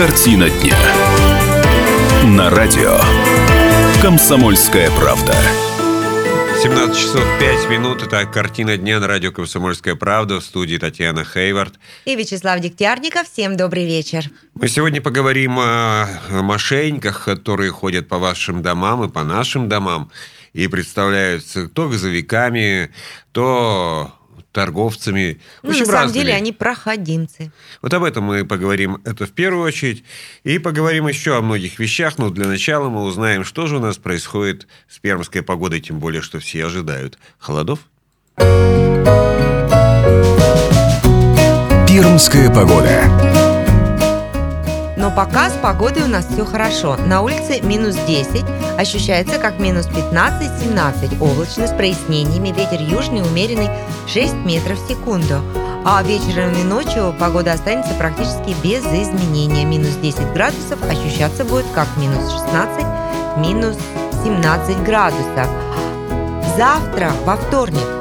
Картина дня. На радио. Комсомольская правда. 17 часов 5 минут. Это картина дня на радио «Комсомольская правда» в студии Татьяна Хейвард. И Вячеслав Дегтярников. Всем добрый вечер. Мы сегодня поговорим о мошенниках, которые ходят по вашим домам и по нашим домам и представляются то газовиками, то торговцами. Ну, на самом деле они проходимцы. Вот об этом мы поговорим, это в первую очередь. И поговорим еще о многих вещах, но для начала мы узнаем, что же у нас происходит с пермской погодой, тем более, что все ожидают холодов. Пермская погода. Но пока с погодой у нас все хорошо. На улице минус 10, ощущается как минус 15-17. Облачно с прояснениями, ветер южный умеренный 6 метров в секунду. А вечером и ночью погода останется практически без изменения. Минус 10 градусов ощущаться будет как минус 16, минус 17 градусов. Завтра, во вторник,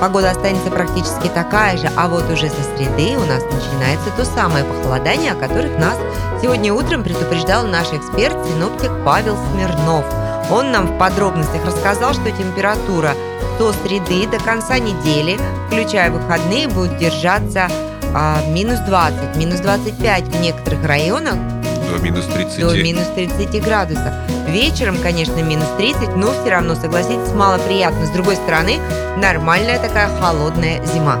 Погода останется практически такая же, а вот уже со среды у нас начинается то самое похолодание, о которых нас сегодня утром предупреждал наш эксперт, синоптик Павел Смирнов. Он нам в подробностях рассказал, что температура до среды, до конца недели, включая выходные, будет держаться а, минус 20, минус 25 в некоторых районах, до минус 30. До минус 30 градусов. Вечером, конечно, минус 30, но все равно, согласитесь, мало приятно. С другой стороны, нормальная такая холодная зима.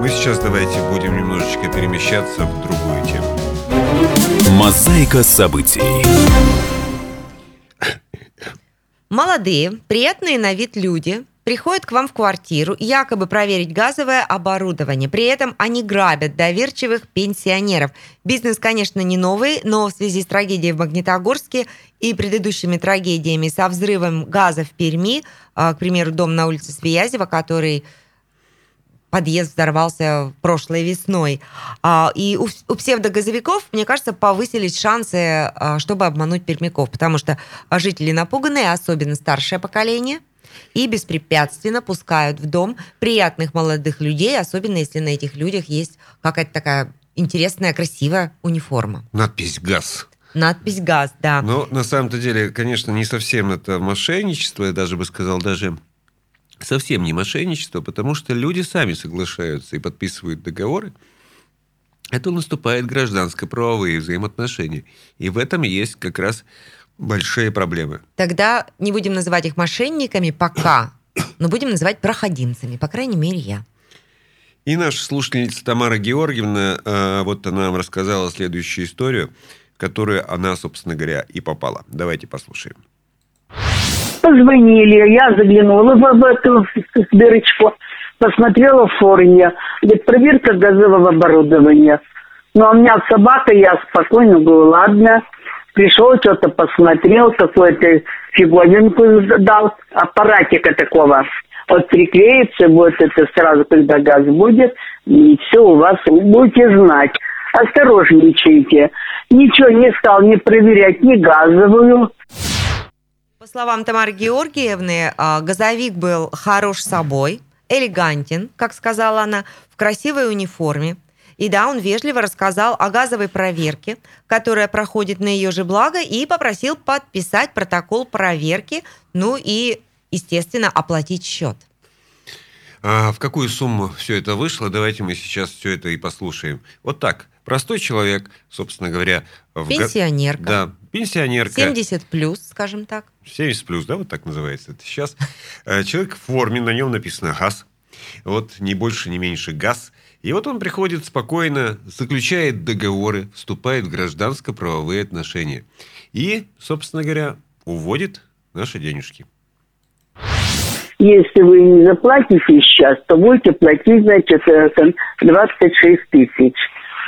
Мы сейчас давайте будем немножечко перемещаться в другую тему. Мозаика событий. Молодые, приятные на вид люди – приходят к вам в квартиру якобы проверить газовое оборудование. При этом они грабят доверчивых пенсионеров. Бизнес, конечно, не новый, но в связи с трагедией в Магнитогорске и предыдущими трагедиями со взрывом газа в Перми, а, к примеру, дом на улице Свиязева, который подъезд взорвался прошлой весной. А, и у, псевдогазовиков, мне кажется, повысились шансы, а, чтобы обмануть пермяков, потому что жители напуганные, особенно старшее поколение – и беспрепятственно пускают в дом приятных молодых людей, особенно если на этих людях есть какая-то такая интересная, красивая униформа. Надпись «ГАЗ». Надпись «ГАЗ», да. Но на самом-то деле, конечно, не совсем это мошенничество, я даже бы сказал, даже совсем не мошенничество, потому что люди сами соглашаются и подписывают договоры, это наступает гражданско-правовые взаимоотношения. И в этом есть как раз большие проблемы. Тогда не будем называть их мошенниками пока, но будем называть проходимцами, по крайней мере, я. И наша слушательница Тамара Георгиевна, э, вот она нам рассказала следующую историю, в которую она, собственно говоря, и попала. Давайте послушаем. Позвонили, я заглянула в эту дырочку, посмотрела в форуме, говорит, проверка газового оборудования. Но ну, а у меня собака, я спокойно говорю, ладно, пришел, что-то посмотрел, какую-то фиговинку дал, аппаратика такого. Вот приклеится, вот это сразу, когда газ будет, и все у вас будете знать. Осторожничайте. Ничего не стал не проверять, ни газовую. По словам Тамары Георгиевны, а, газовик был хорош собой, элегантен, как сказала она, в красивой униформе, и да, он вежливо рассказал о газовой проверке, которая проходит на ее же благо, и попросил подписать протокол проверки, ну и, естественно, оплатить счет. А в какую сумму все это вышло? Давайте мы сейчас все это и послушаем. Вот так. Простой человек, собственно говоря. В пенсионерка. Да, пенсионерка. 70 плюс, скажем так. 70 плюс, да, вот так называется это сейчас. Э, человек в форме, на нем написано «газ». Вот не больше, не меньше «газ». И вот он приходит спокойно, заключает договоры, вступает в гражданско-правовые отношения. И, собственно говоря, уводит наши денежки. Если вы не заплатите сейчас, то будете платить, значит, 26 тысяч.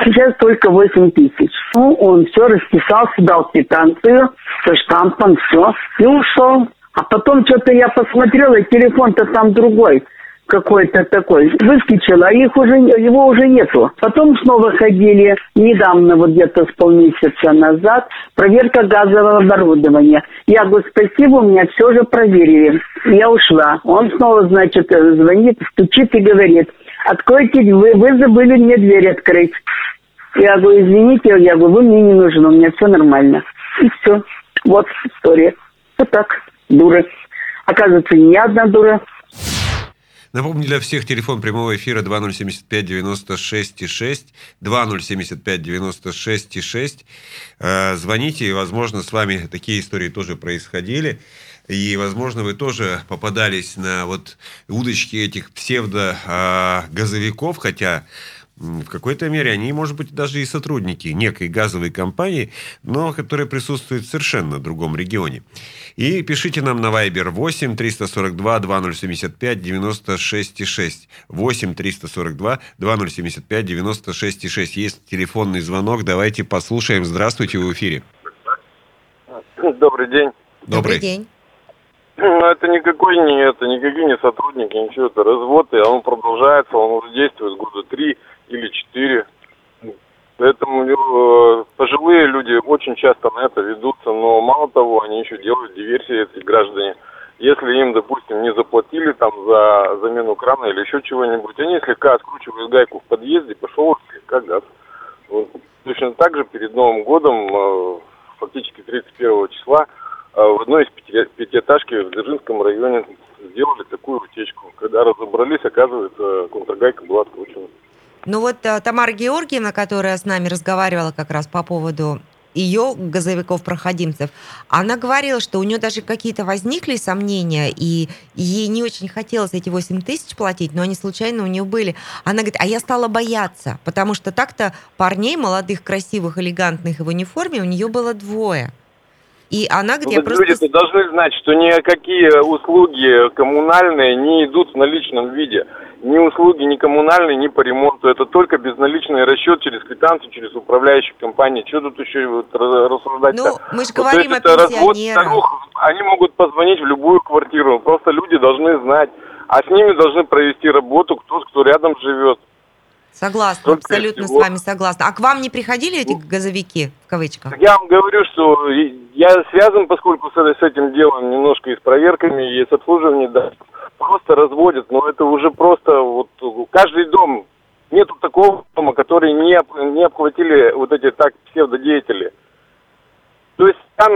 Сейчас только 8 тысяч. Ну, он все расписался, дал квитанцию, со штампом, все, и ушел. А потом что-то я посмотрела, телефон-то там другой какой-то такой выскочил, а их уже, его уже нету. Потом снова ходили, недавно, вот где-то с полмесяца назад, проверка газового оборудования. Я говорю, спасибо, у меня все же проверили. Я ушла. Он снова, значит, звонит, стучит и говорит, откройте, вы, вы забыли мне дверь открыть. Я говорю, извините, я говорю, вы мне не нужны, у меня все нормально. И все. Вот история. Вот так, дура. Оказывается, не одна дура. Напомню для всех телефон прямого эфира 2075 96 6, 2075 96 6. Звоните, и, возможно, с вами такие истории тоже происходили. И, возможно, вы тоже попадались на вот удочки этих псевдо-газовиков, хотя в какой-то мере они, может быть, даже и сотрудники некой газовой компании, но которые присутствуют в совершенно другом регионе. И пишите нам на Viber 8 342 2075 96 6. 8 342 2075 96 6. Есть телефонный звонок, давайте послушаем. Здравствуйте, вы в эфире. Добрый день. Добрый, день. Ну, это никакой не это, никакие не сотрудники, ничего, это развод, и он продолжается, он уже действует года три или четыре. Поэтому э, пожилые люди очень часто на это ведутся, но мало того, они еще делают диверсии, эти граждане. Если им, допустим, не заплатили там за замену крана или еще чего-нибудь, они слегка откручивают гайку в подъезде, пошел слегка газ. Вот. Точно так же перед Новым годом, э, фактически 31 числа, э, в одной из пяти, пятиэтажки в Дзержинском районе сделали такую утечку. Когда разобрались, оказывается, контргайка была откручена. Ну вот а, Тамара Георгиевна, которая с нами разговаривала как раз по поводу ее газовиков-проходимцев, она говорила, что у нее даже какие-то возникли сомнения, и ей не очень хотелось эти 8 тысяч платить, но они случайно у нее были. Она говорит, а я стала бояться, потому что так-то парней молодых, красивых, элегантных и в униформе у нее было двое. И она говорит, Ну, просто... Люди должны знать, что никакие услуги коммунальные не идут в наличном виде. Ни услуги, ни коммунальные, ни по ремонту. Это только безналичный расчет через квитанцию, через управляющую компанию. Что тут еще вот раз- рассуждать Ну, мы же говорим о это развод пенсионерах. старух, они могут позвонить в любую квартиру. Просто люди должны знать. А с ними должны провести работу кто, кто рядом живет. Согласна, Только абсолютно всего- с вами согласна. А к вам не приходили эти газовики, в кавычках? Я вам говорю, что я связан, поскольку с этим делом немножко и с проверками, и с обслуживанием, да, просто разводят, но это уже просто вот каждый дом, нету такого дома, который не, не обхватили вот эти так псевдодеятели. То есть там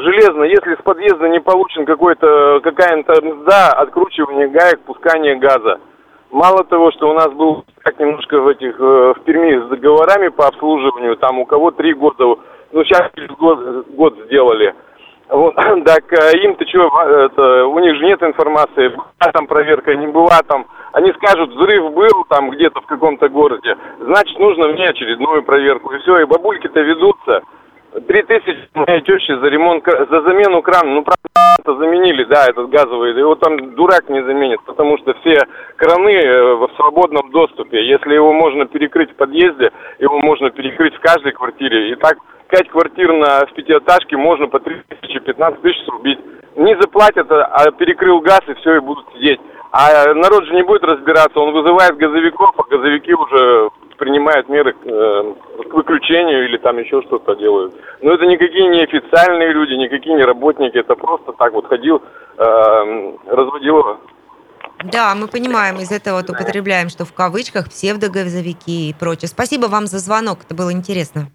железно, если с подъезда не получен какой-то какая-то мзда, откручивание гаек, пускание газа. Мало того, что у нас был как немножко в этих э, в Перми с договорами по обслуживанию, там у кого три года, ну сейчас через год, год сделали. Вот, так э, им-то что, это, у них же нет информации, была там проверка, не была там. Они скажут, взрыв был там где-то в каком-то городе, значит нужно мне очередную проверку. И все, и бабульки-то ведутся. Три тысячи моей тещи за ремонт, за замену крана. Ну, правда, заменили, да, этот газовый. Его там дурак не заменит, потому что все краны э, в свободном доступе. Если его можно перекрыть в подъезде, его можно перекрыть в каждой квартире. И так пять квартир на в пятиэтажке можно по 3 тысячи, 15 тысяч срубить. Не заплатят, а а перекрыл газ и все, и будут сидеть. А народ же не будет разбираться, он вызывает газовиков, а газовики уже принимают меры э, к выключению или там еще что-то делают. Но это никакие не официальные люди, никакие не работники, это просто так вот ходил, э, разводил Да, мы понимаем, из этого вот употребляем, что в кавычках псевдогазовики и прочее. Спасибо вам за звонок, это было интересно.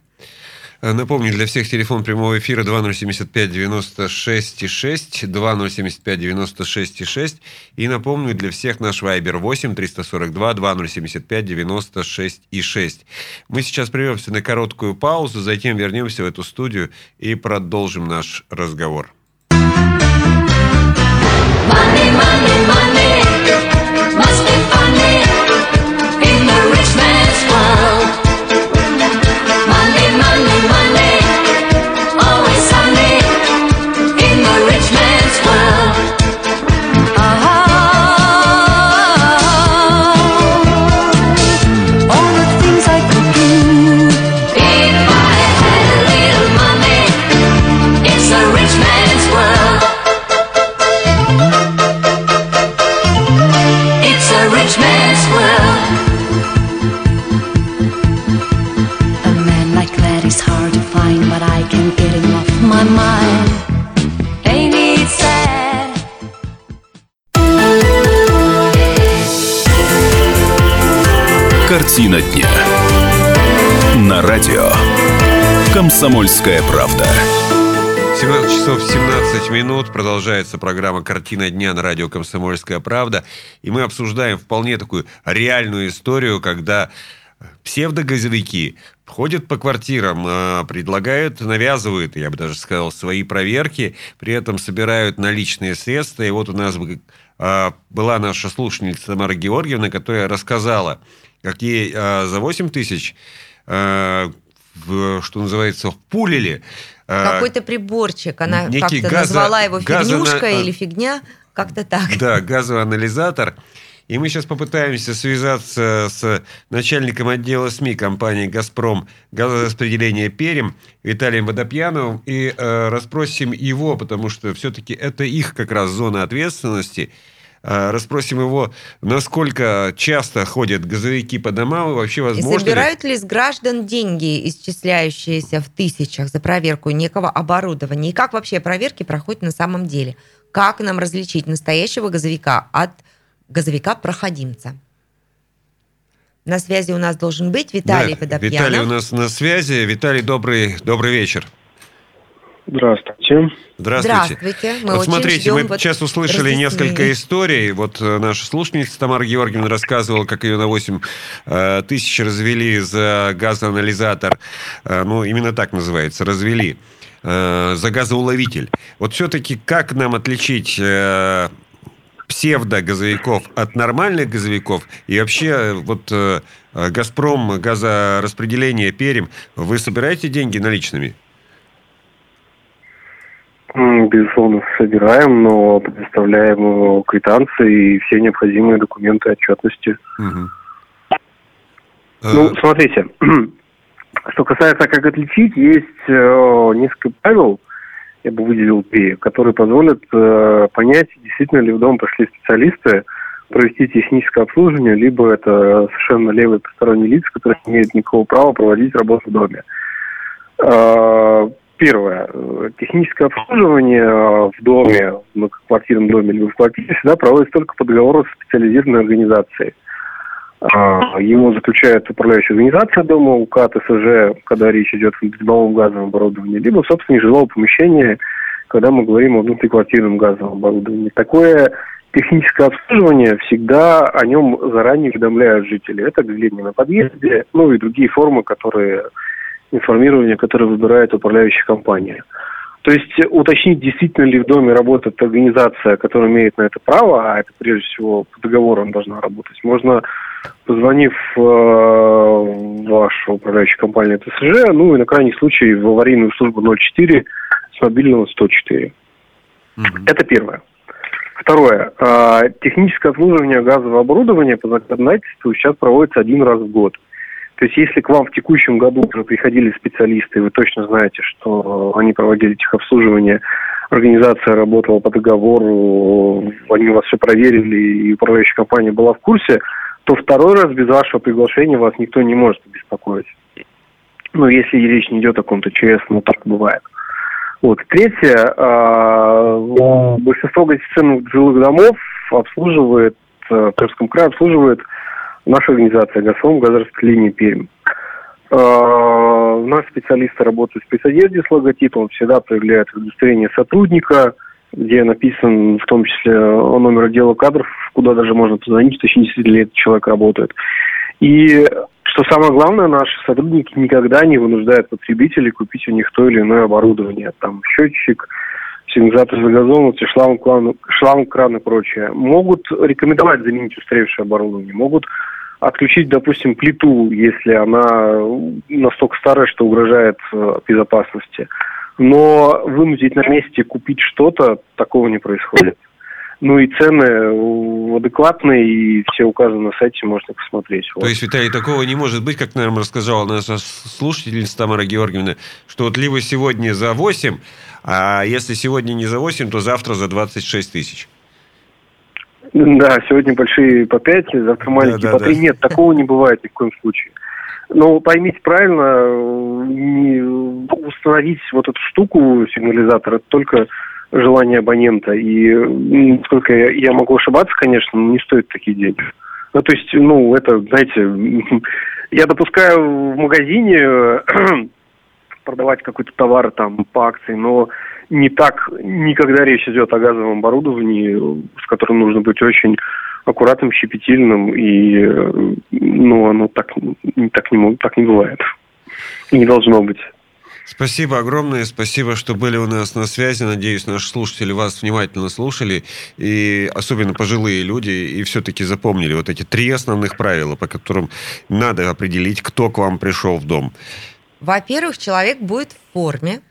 Э, Напомню, для всех телефон прямого эфира 2075 96 6, 2075 96 6. И напомню, для всех наш Вайбер 8 342 2075 96 и 6. Мы сейчас прервемся на короткую паузу, затем вернемся в эту студию и продолжим наш разговор. «Комсомольская правда». 17 часов 17 минут. Продолжается программа «Картина дня» на радио «Комсомольская правда». И мы обсуждаем вполне такую реальную историю, когда псевдогазовики ходят по квартирам, а, предлагают, навязывают, я бы даже сказал, свои проверки, при этом собирают наличные средства. И вот у нас а, была наша слушательница Тамара Георгиевна, которая рассказала, какие а, за 8 тысяч в, что называется, впулили. Какой-то приборчик. Она как-то газо- назвала его фигнюшка или фигня. Как-то так. Да, газовый анализатор. И мы сейчас попытаемся связаться с начальником отдела СМИ компании «Газпром» газораспределение Перим Виталием Водопьяновым и э, расспросим его, потому что все-таки это их как раз зона ответственности. Э, расспросим его, насколько часто ходят газовики по домам и вообще И возможно ли- собирают ли с граждан деньги, исчисляющиеся в тысячах за проверку некого оборудования? И как вообще проверки проходят на самом деле? Как нам различить настоящего газовика от газовика-проходимца? На связи у нас должен быть Виталий Да, Водопьянов. Виталий у нас на связи. Виталий, добрый, добрый вечер. Здравствуйте. Здравствуйте. Здравствуйте. Мы вот смотрите, мы вот сейчас услышали несколько историй. Вот э, наша слушательница Тамара Георгиевна рассказывала, как ее на 8 э, тысяч развели за газоанализатор. Э, ну, именно так называется, развели. Э, за газоуловитель. Вот все-таки как нам отличить э, псевдогазовиков от нормальных газовиков? И вообще, вот э, «Газпром», газораспределение «Перим», вы собираете деньги наличными? Безусловно, собираем, но предоставляем квитанции и все необходимые документы отчетности. Мгм. Ну, Э, смотрите, что касается, как отличить, есть э, несколько правил, я бы выделил три, которые позволят э, понять, действительно ли в дом пришли специалисты провести техническое обслуживание, либо это совершенно левые посторонние лица, которые не имеют никакого права проводить работу в доме. Э, Первое. Э, Техническое обслуживание э, в доме, в многоквартирном доме либо в квартире всегда проводится только по договору с специализированной организацией. А, Его заключает управляющая организация дома, УК, ТСЖ, когда речь идет о домовом газовом оборудовании, либо в собственнике жилого помещения, когда мы говорим о внутриквартирном газовом оборудовании. Такое техническое обслуживание всегда о нем заранее уведомляют жители. Это объявление на подъезде, ну и другие формы, которые информирования, которые выбирает управляющая компания. То есть уточнить, действительно ли в доме работает организация, которая имеет на это право, а это прежде всего по договору она должна работать, можно, позвонив э, в вашу управляющую компанию ТСЖ, ну и на крайний случай в аварийную службу 04 с мобильного 104. мгм. Это первое. Второе. Э, Техническое обслуживание газового оборудования по законодательству сейчас проводится один раз в год. То есть, если к вам в текущем году уже приходили специалисты, и вы точно знаете, что они проводили техобслуживание, организация работала по договору, они вас все проверили, и управляющая компания была в курсе, то второй раз без вашего приглашения вас никто не может беспокоить. Ну, если речь не идет о каком-то ЧС, ну, так бывает. Вот. Третье. э, Большинство гостиных жилых домов обслуживает, э, в Пермском крае обслуживает наша организация «Газпром» газораспределение Пермь. Э, У нас специалисты работают в спецодежде с логотипом, всегда проявляют удостоверение сотрудника, где написан в том числе номер отдела кадров, куда даже можно позвонить, действительно ли этот человек работает. И что самое главное, наши сотрудники никогда не вынуждают потребителей купить у них то или иное оборудование. Там счетчик, сигнализатор загазованности, шланг, шланг, кран и прочее. Могут рекомендовать заменить устаревшее оборудование, могут отключить, допустим, плиту, если она настолько старая, что угрожает э, безопасности. Но вынудить на месте купить что-то, такого не происходит. Ну и цены э, адекватные, и все указаны на сайте, можно посмотреть. То есть, Виталий, такого не может быть, как, наверное, рассказала наша слушательница Тамара Георгиевна, что вот либо сегодня за 8, а если сегодня не за 8, то завтра за 26 тысяч. Да, сегодня большие по 5, завтра маленькие Да, да, по 3. да. Нет, такого не бывает ни в коем случае. Но поймите правильно, не установить вот эту штуку, сигнализатор, это только желание абонента. И, м, насколько я, я могу ошибаться, конечно, но не стоит такие деньги. Ну, то есть, ну, это, знаете, Я допускаю в магазине продавать какой-то товар там по акции, но не так никогда речь идет о газовом оборудовании, с которым нужно быть очень аккуратным, щепетильным, и э, ну, оно так, так, не, так не бывает. И не должно быть. Спасибо огромное, спасибо, что были у нас на связи. Надеюсь, наши слушатели вас внимательно слушали, и особенно пожилые люди, и все-таки запомнили вот эти три основных правила, по которым надо определить, кто к вам пришел в дом. Во-первых, человек будет в форме,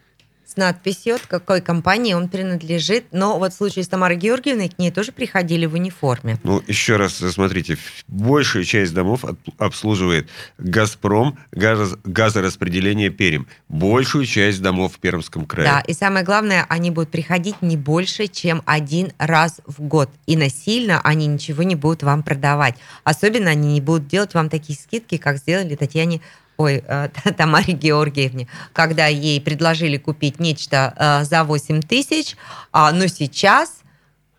с надписью, от какой компании он принадлежит. Но вот в случае с Тамарой Георгиевной к ней тоже приходили в униформе. Ну, еще раз смотрите, большую часть домов обслуживает «Газпром», газ, газораспределение «Перим». Большую часть домов в Пермском крае. Да, и самое главное, они будут приходить не больше, чем один раз в год. И насильно они ничего не будут вам продавать. Особенно они не будут делать вам такие скидки, как сделали Татьяне ой, э, Тамаре Георгиевне, когда ей предложили купить нечто э, за 8 тысяч, а, но сейчас,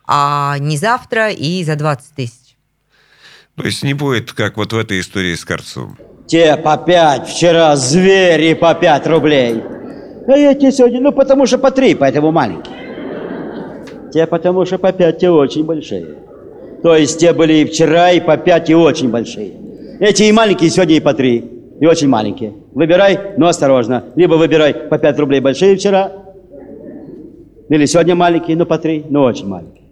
а не завтра и за 20 тысяч. То есть не будет, как вот в этой истории с Карцевым. Те по 5, вчера звери по 5 рублей. А эти сегодня, ну потому что по 3, поэтому маленькие. Те потому что по 5, те очень большие. То есть те были и вчера, и по 5, и очень большие. Эти и маленькие сегодня и по 3 и очень маленькие. Выбирай, но осторожно. Либо выбирай по 5 рублей большие вчера, или сегодня маленькие, но по 3, но очень маленькие.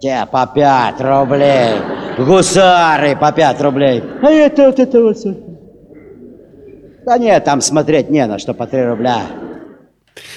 Те по 5 рублей. Гусары по 5 рублей. А это вот это вот. Да нет, там смотреть не на что по 3 рубля.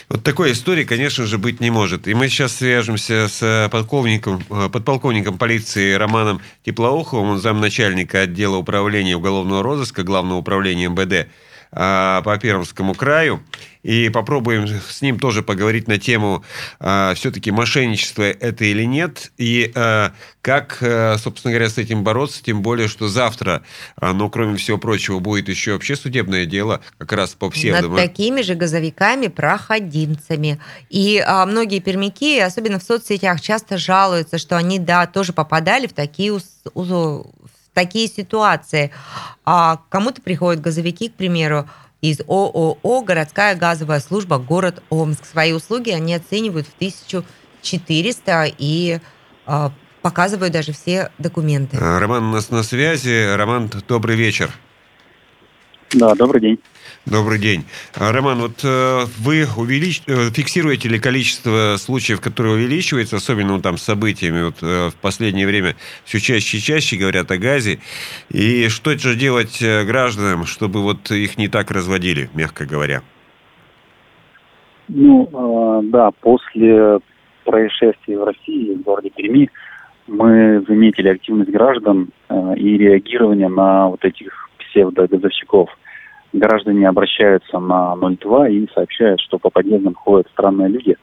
Вот такой истории, конечно же, быть не может. И мы сейчас свяжемся с э, подполковником, э, подполковником полиции Романом Теплоуховым, он замначальника отдела управления уголовного розыска Главного управления МВД по Пермскому краю. И попробуем с ним тоже поговорить на тему, а, все-таки мошенничество это или нет, и а, как, собственно говоря, с этим бороться, тем более, что завтра, ну, кроме всего прочего, будет еще вообще судебное дело как раз по псевдо... Над такими же газовиками-проходимцами. И а, многие пермяки, особенно в соцсетях, часто жалуются, что они, да, тоже попадали в такие такие ситуации. А кому-то приходят газовики, к примеру, из ООО «Городская газовая служба. Город Омск». Свои услуги они оценивают в 1400 и а, показывают даже все документы. Роман у нас на связи. Роман, добрый вечер. Да, добрый день. Добрый день. А, Роман, вот э, вы увелич... Э, фиксируете ли количество случаев, которые увеличиваются, особенно там с событиями вот, э, в последнее время все чаще и чаще говорят о газе. И что же делать гражданам, чтобы вот их не так разводили, мягко говоря? Ну, да, после происшествий в России, в городе Перми, мы заметили активность граждан и реагирование на вот этих псевдогазовщиков – граждане обращаются на 02 и сообщают, что по подъездам ходят странные люди.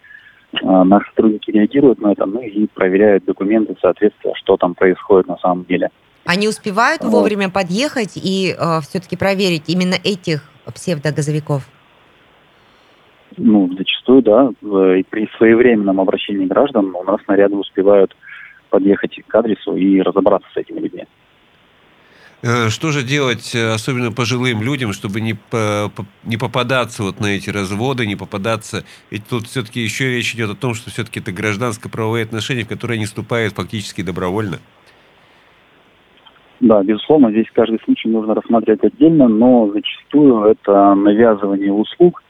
А, наши сотрудники реагируют на это, ну и проверяют документы соответствия, что там происходит на самом деле. Они успевают вот. вовремя подъехать и э, все-таки проверить именно этих псевдогазовиков? Ну, зачастую, да. И при своевременном обращении граждан у нас наряды успевают подъехать к адресу и разобраться с этими людьми. Э, что же делать, э, особенно пожилым людям, чтобы не, не попадаться вот на эти разводы, не попадаться... Ведь тут все-таки еще речь идет о том, что все-таки это гражданско-правовые отношения, в которые они вступают фактически добровольно. Да, безусловно, здесь каждый случай нужно рассматривать отдельно, но зачастую это навязывание услуг,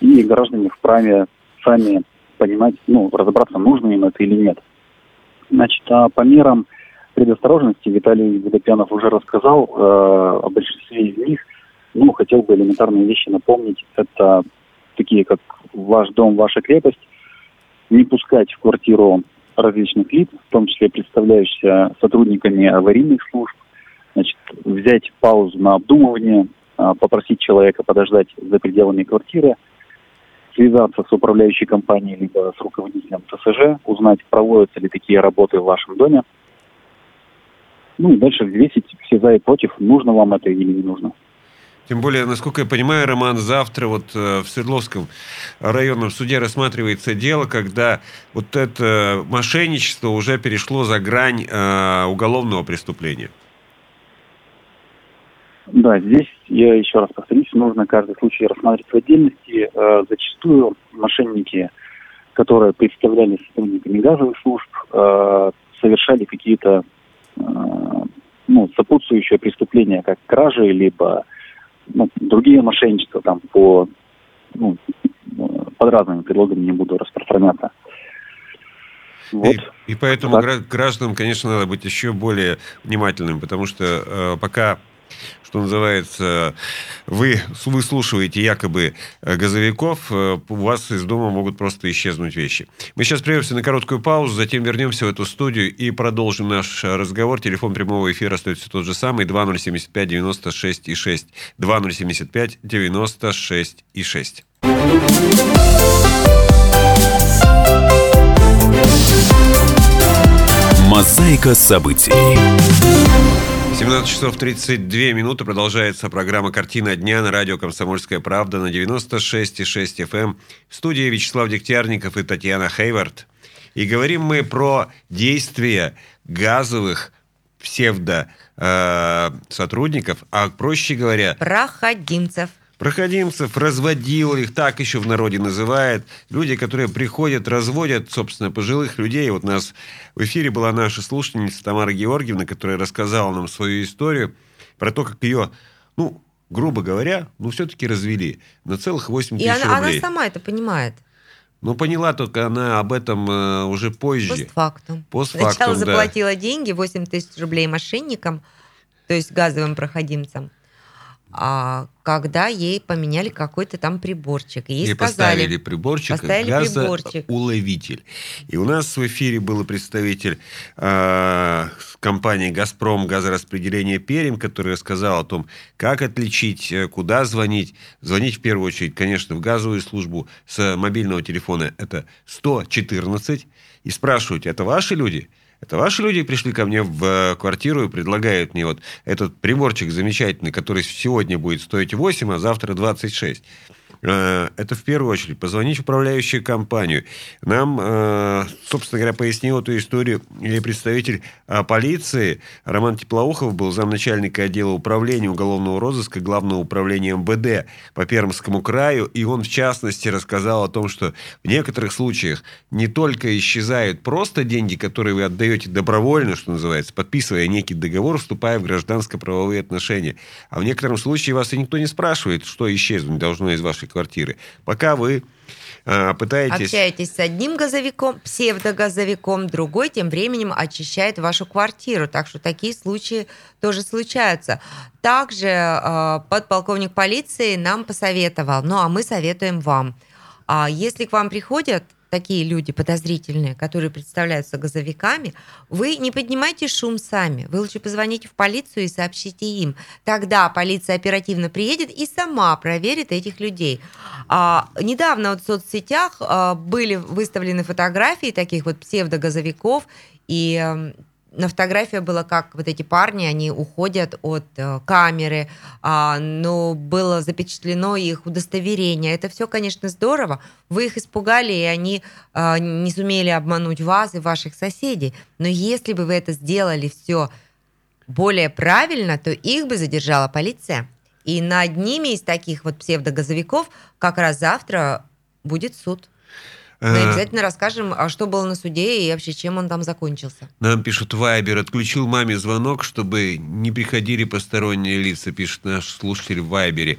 и граждане вправе сами понимать, ну, разобраться, нужно им это или нет. Значит, а по мерам предосторожности Виталий Водопьянов уже рассказал э, о большинстве из них. Ну, хотел бы элементарные вещи напомнить. Это такие, как ваш дом, ваша крепость. Не пускать в квартиру различных лиц, в том числе представляющихся сотрудниками аварийных служб. Значит, взять паузу на обдумывание, э, попросить человека подождать за пределами квартиры, связаться с управляющей компанией либо с руководителем ТСЖ, узнать, проводятся ли такие работы в вашем доме – ну дальше взвесить все за и против, нужно вам это или не нужно. Тем более, насколько я понимаю, Роман, завтра вот э, в Свердловском районном суде рассматривается дело, когда вот это мошенничество уже перешло за грань э, уголовного преступления. Да, здесь я еще раз повторюсь, нужно каждый случай рассматривать в отдельности. Э, зачастую мошенники, которые представляли сотрудниками газовых служб, э, совершали какие-то ну, сопутствующие преступления, как кражи, либо ну, другие мошенничества там по ну, под разными предлогами не буду распространяться. Вот. И, и поэтому так. гражданам, конечно, надо быть еще более внимательным, потому что э, пока что называется, вы выслушиваете якобы э, газовиков, э, у вас из дома могут просто исчезнуть вещи. Мы сейчас прервемся на короткую паузу, затем вернемся в эту студию и продолжим наш разговор. Телефон прямого эфира остается тот же самый, 2075 96 и 6. 2075 96 и 6. Мозаика событий. 17 часов 32 минуты продолжается программа «Картина дня» на радио «Комсомольская правда» на 96,6 FM. Эм. В студии Вячеслав Дегтярников и Татьяна Хейвард. И говорим мы про действия газовых псевдо э, сотрудников, а проще говоря... Проходимцев проходимцев, разводил их, так еще в народе называют. Люди, которые приходят, разводят, собственно, пожилых людей. Вот у нас в эфире была наша слушательница Тамара Георгиевна, которая рассказала нам свою историю про то, как ее, ну, грубо говоря, ну, все-таки развели на целых 8 тысяч И она, рублей. она сама это понимает. Ну, поняла только она об этом э, уже позже. Постфактум. Постфактум, Сначала да. заплатила деньги, 8 тысяч рублей мошенникам, то есть газовым проходимцам а когда ей поменяли какой-то там приборчик. Ей, ей сказали, поставили приборчик, поставили газоуловитель. И у нас в эфире был представитель э, компании «Газпром» газораспределение Перим, который рассказал о том, как отличить, э, куда звонить. Звонить в первую очередь, конечно, в газовую службу с мобильного телефона. Это 114. И спрашивать, это ваши люди? Это ваши люди пришли ко мне в э, квартиру и предлагают мне вот этот приборчик замечательный, который сегодня будет стоить 8, а завтра 26. Э, это в первую очередь позвонить в управляющую компанию. Нам, э, собственно говоря, пояснил эту историю или представитель э, полиции. Роман Теплоухов был замначальника отдела управления уголовного розыска Главного управления МВД по Пермскому краю, и он, в частности, рассказал о том, что в некоторых случаях не только исчезают просто деньги, которые вы отдаете добровольно, что называется, подписывая некий договор, вступая в гражданско-правовые отношения, а в некотором случае вас и никто не спрашивает, что исчезнуть должно из вашей квартиры. Пока вы а, пытаетесь... Общаетесь с одним газовиком, псевдогазовиком, другой тем временем очищает вашу квартиру. Так что такие случаи тоже случаются. Также э, подполковник полиции нам посоветовал, ну а мы советуем вам. А если к вам приходят такие люди подозрительные, которые представляются газовиками, вы не поднимайте шум сами. Вы лучше позвоните в полицию и сообщите им. Тогда полиция оперативно приедет и сама проверит этих людей. А, недавно вот в соцсетях а, были выставлены фотографии таких вот псевдогазовиков, и на фотографии было, как вот эти парни, они уходят от э, камеры, а, но было запечатлено их удостоверение. Это все, конечно, здорово. Вы их испугали, и они а, не сумели обмануть вас и ваших соседей. Но если бы вы это сделали все более правильно, то их бы задержала полиция. И над ними из таких вот псевдогазовиков как раз завтра будет суд. Мы э, обязательно расскажем, а что было на суде и вообще чем он там закончился. Нам пишут Вайбер. Отключил маме звонок, чтобы не приходили посторонние лица, пишет наш слушатель в Вайбере.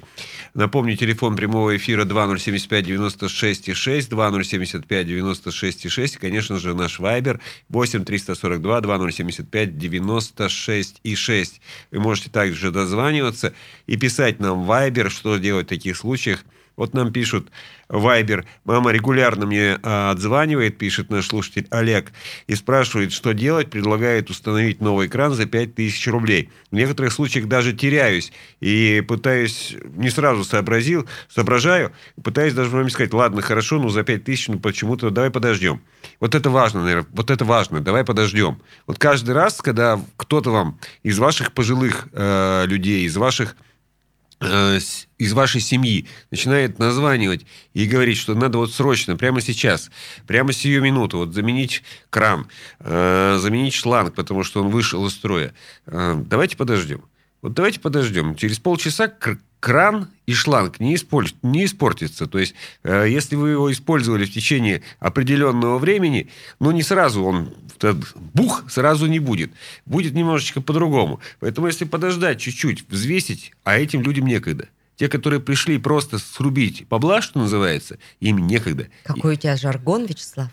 Напомню, телефон прямого эфира 2075 96 6, 2075 96 6. Конечно же, наш Вайбер 8 342 2075 96 и 6. Вы можете также дозваниваться и писать нам в Вайбер, что делать в таких случаях. Вот нам пишут Вайбер. Мама регулярно мне а, отзванивает, пишет наш слушатель Олег, и спрашивает, что делать, предлагает установить новый экран за 5000 рублей. В некоторых случаях даже теряюсь и пытаюсь, не сразу сообразил, соображаю, пытаюсь даже маме сказать, ладно, хорошо, ну за 5000, ну почему-то давай подождем. Вот это важно, наверное, вот это важно, давай подождем. Вот каждый раз, когда кто-то вам из ваших пожилых э, людей, из ваших из вашей семьи начинает названивать и говорить, что надо вот срочно, прямо сейчас, прямо сию минуту, вот заменить кран, э, заменить шланг, потому что он вышел из строя. Э, давайте подождем. Вот давайте подождем. Через полчаса кран и шланг не, исполь- не испортится. То есть, э, если вы его использовали в течение определенного времени, ну, не сразу он этот бух сразу не будет. Будет немножечко по-другому. Поэтому, если подождать чуть-чуть, взвесить, а этим людям некогда. Те, которые пришли просто срубить бабла, что называется, им некогда. Какой у тебя жаргон, Вячеслав?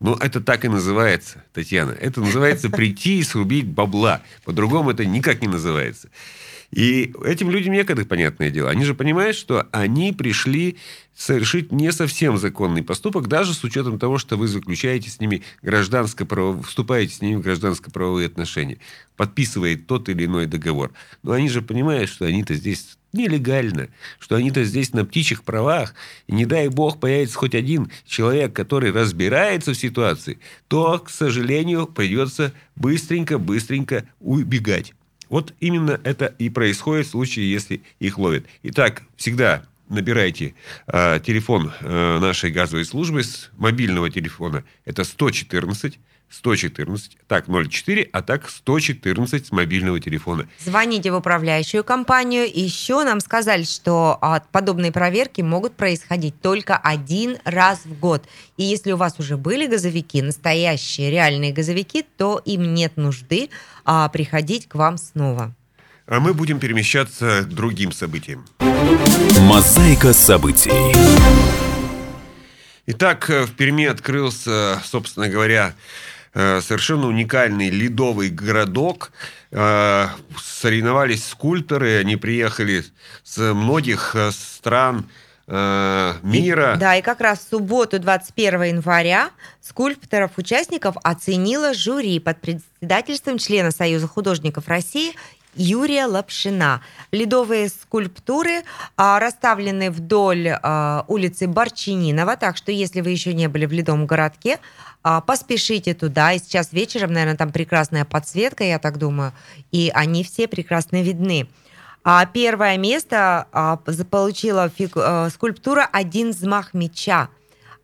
Ну, это так и называется, Татьяна. Это называется прийти и срубить бабла. По-другому это никак не называется. И этим людям некогда, понятное дело. Они же понимают, что они пришли совершить не совсем законный поступок, даже с учетом того, что вы заключаете с ними гражданско вступаете с ними в гражданско-правовые отношения, подписывает тот или иной договор. Но они же понимают, что они-то здесь нелегально, что они-то здесь на птичьих правах, и не дай бог появится хоть один человек, который разбирается в ситуации, то, к сожалению, придется быстренько-быстренько убегать. Вот именно это и происходит в случае, если их ловят. Итак, всегда набирайте э, телефон э, нашей газовой службы с мобильного телефона. Это 114 114, так 04, а так 114 с мобильного телефона. Звоните в управляющую компанию. Еще нам сказали, что а, подобные проверки могут происходить только один раз в год. И если у вас уже были газовики, настоящие реальные газовики, то им нет нужды а, приходить к вам снова. А мы будем перемещаться к другим событиям. Мозаика событий. Итак, в Перми открылся, собственно говоря, э, совершенно уникальный ледовый городок. Э, соревновались скульпторы, они приехали с многих э, стран мира. И, да, и как раз в субботу, 21 января, скульпторов-участников оценило жюри под председательством члена Союза художников России Юрия Лапшина. Ледовые скульптуры а, расставлены вдоль а, улицы Борчининова, так что если вы еще не были в ледовом городке, а, поспешите туда. И сейчас вечером, наверное, там прекрасная подсветка, я так думаю, и они все прекрасно видны. А первое место а, получила фиг, а, скульптура «Один взмах меча».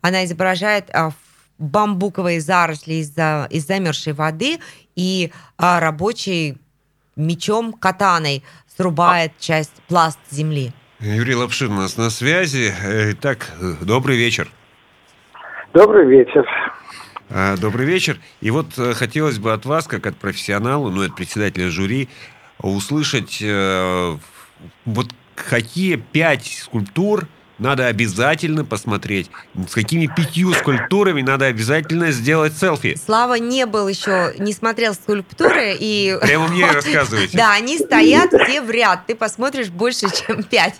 Она изображает а, бамбуковые заросли из, из замерзшей воды и а, рабочий мечом, катаной срубает часть пласт земли. Юрий Лапшин у нас на связи. Итак, добрый вечер. Добрый вечер. А, добрый вечер. И вот э, хотелось бы от вас, как от профессионала, ну, от председателя жюри, услышать э, вот какие пять скульптур надо обязательно посмотреть. С какими пятью скульптурами надо обязательно сделать селфи. Слава не был еще, не смотрел скульптуры и... Прямо мне рассказывайте. Да, они стоят все в ряд. Ты посмотришь больше, чем пять.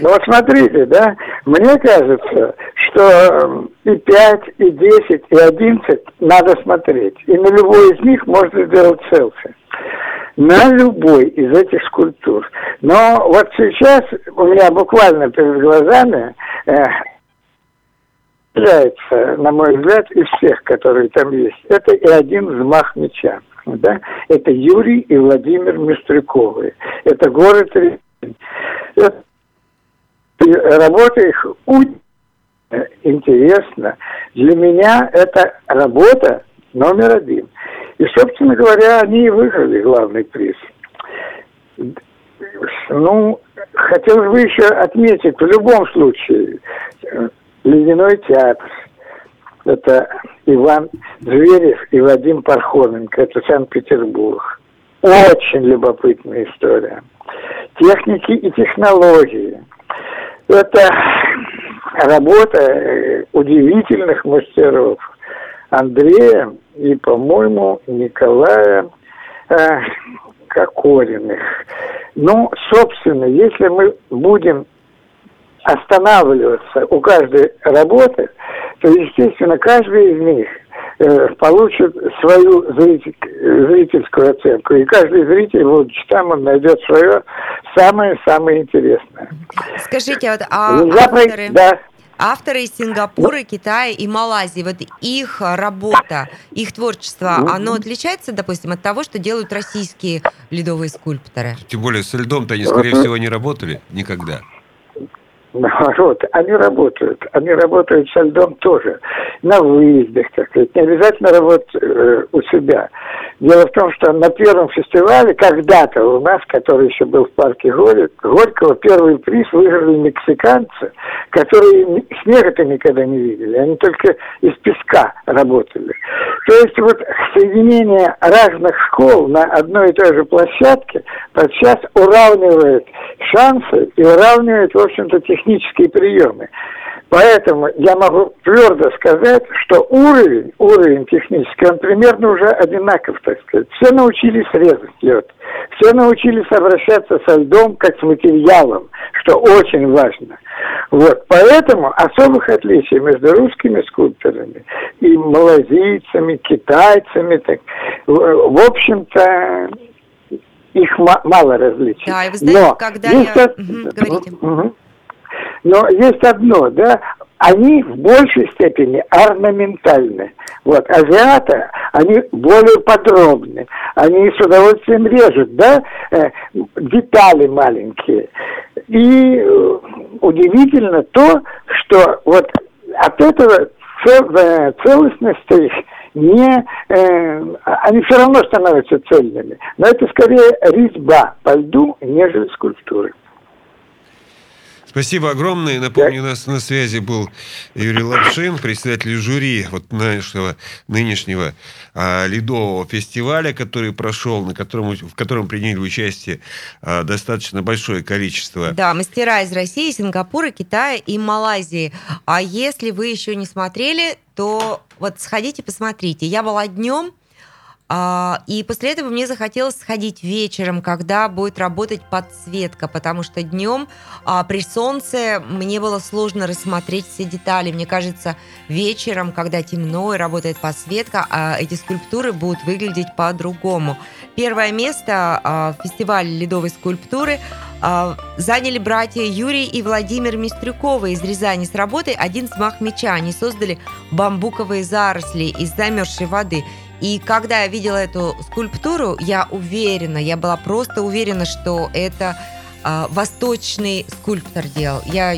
Ну вот смотрите, да, мне кажется, что и 5, и 10, и 11 надо смотреть. И на любой из них можно сделать селфи на любой из этих скульптур. Но вот сейчас у меня буквально перед глазами э, на мой взгляд, из всех, которые там есть, это и один взмах меча. Да? Это Юрий и Владимир Мистрюковы. Это город Работа их очень интересна. Для меня это работа номер один. И, собственно говоря, они и выиграли главный приз. Ну, хотелось бы еще отметить, в любом случае, Ледяной театр, это Иван Зверев и Вадим Пархоменко, это Санкт-Петербург. Очень любопытная история. Техники и технологии. Это работа э, удивительных мастеров. Андрея и, по-моему, Николая э, Кокориных. Ну, собственно, если мы будем останавливаться у каждой работы, то, естественно, каждый из них получит свою зритель, зрительскую оценку. И каждый зритель, вот там он найдет свое самое-самое интересное. Скажите, вот, а авторы... Да авторы из Сингапура, Китая и Малайзии, вот их работа, их творчество, ну, оно отличается, допустим, от того, что делают российские ледовые скульпторы? Тем более со льдом-то они, скорее всего, не работали никогда. Наоборот, они работают. Они работают со льдом тоже. На выездах, так сказать. Не обязательно работать э, у себя. Дело в том, что на первом фестивале когда-то у нас, который еще был в парке Горького, первый приз выиграли мексиканцы, которые снега-то никогда не видели, они только из песка работали. То есть вот соединение разных школ на одной и той же площадке подчас уравнивает шансы и уравнивает, в общем-то, технические приемы. Поэтому я могу твердо сказать, что уровень, уровень технический, он примерно уже одинаков, так сказать. Все научились резать лед, все научились обращаться со льдом как с материалом, что очень важно. Вот, поэтому особых отличий между русскими скульпторами и малазийцами, китайцами, так, в общем-то, их мало различий. Да, и вы знаете, Но когда я... Угу, говорите. Угу. Но есть одно, да, они в большей степени орнаментальны. Вот, азиаты, они более подробны, они с удовольствием режут, да, э, детали маленькие. И э, удивительно то, что вот от этого э, целостность их не, э, они все равно становятся цельными. Но это скорее резьба по льду, нежели скульптуры. Спасибо огромное. Напомню, у нас на связи был Юрий Лапшин, председатель жюри вот нашего нынешнего а, ледового фестиваля, который прошел, на котором, в котором приняли участие а, достаточно большое количество. Да, мастера из России, Сингапура, Китая и Малайзии. А если вы еще не смотрели, то вот сходите, посмотрите. Я была днем, и после этого мне захотелось сходить вечером, когда будет работать подсветка, потому что днем а, при солнце мне было сложно рассмотреть все детали. Мне кажется, вечером, когда темно и работает подсветка, а, эти скульптуры будут выглядеть по-другому. Первое место фестиваля ледовой скульптуры заняли братья Юрий и Владимир Мистрюковы из Рязани с работой «Один взмах меча». Они создали бамбуковые заросли из замерзшей воды – и когда я видела эту скульптуру, я уверена, я была просто уверена, что это э, восточный скульптор делал. Я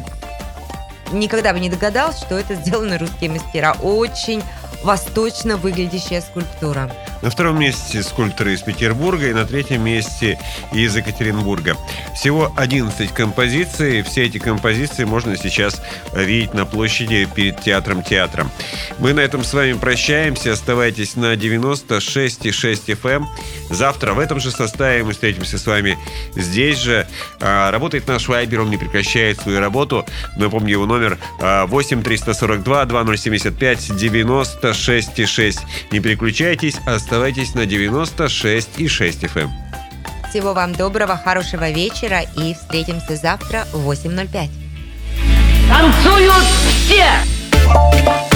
никогда бы не догадалась, что это сделаны русские мастера. Очень восточно выглядящая скульптура. На втором месте скульпторы из Петербурга и на третьем месте из Екатеринбурга. Всего 11 композиций. Все эти композиции можно сейчас видеть на площади перед театром театром. Мы на этом с вами прощаемся. Оставайтесь на 96,6 FM. Эм. Завтра в этом же составе мы встретимся с вами здесь же. А, работает наш вайбер, он не прекращает свою работу. Напомню его номер 8 342 2075 96,6. Не переключайтесь, оставайтесь на 96,6 FM. Всего вам доброго, хорошего вечера и встретимся завтра в 8.05. Танцуют все!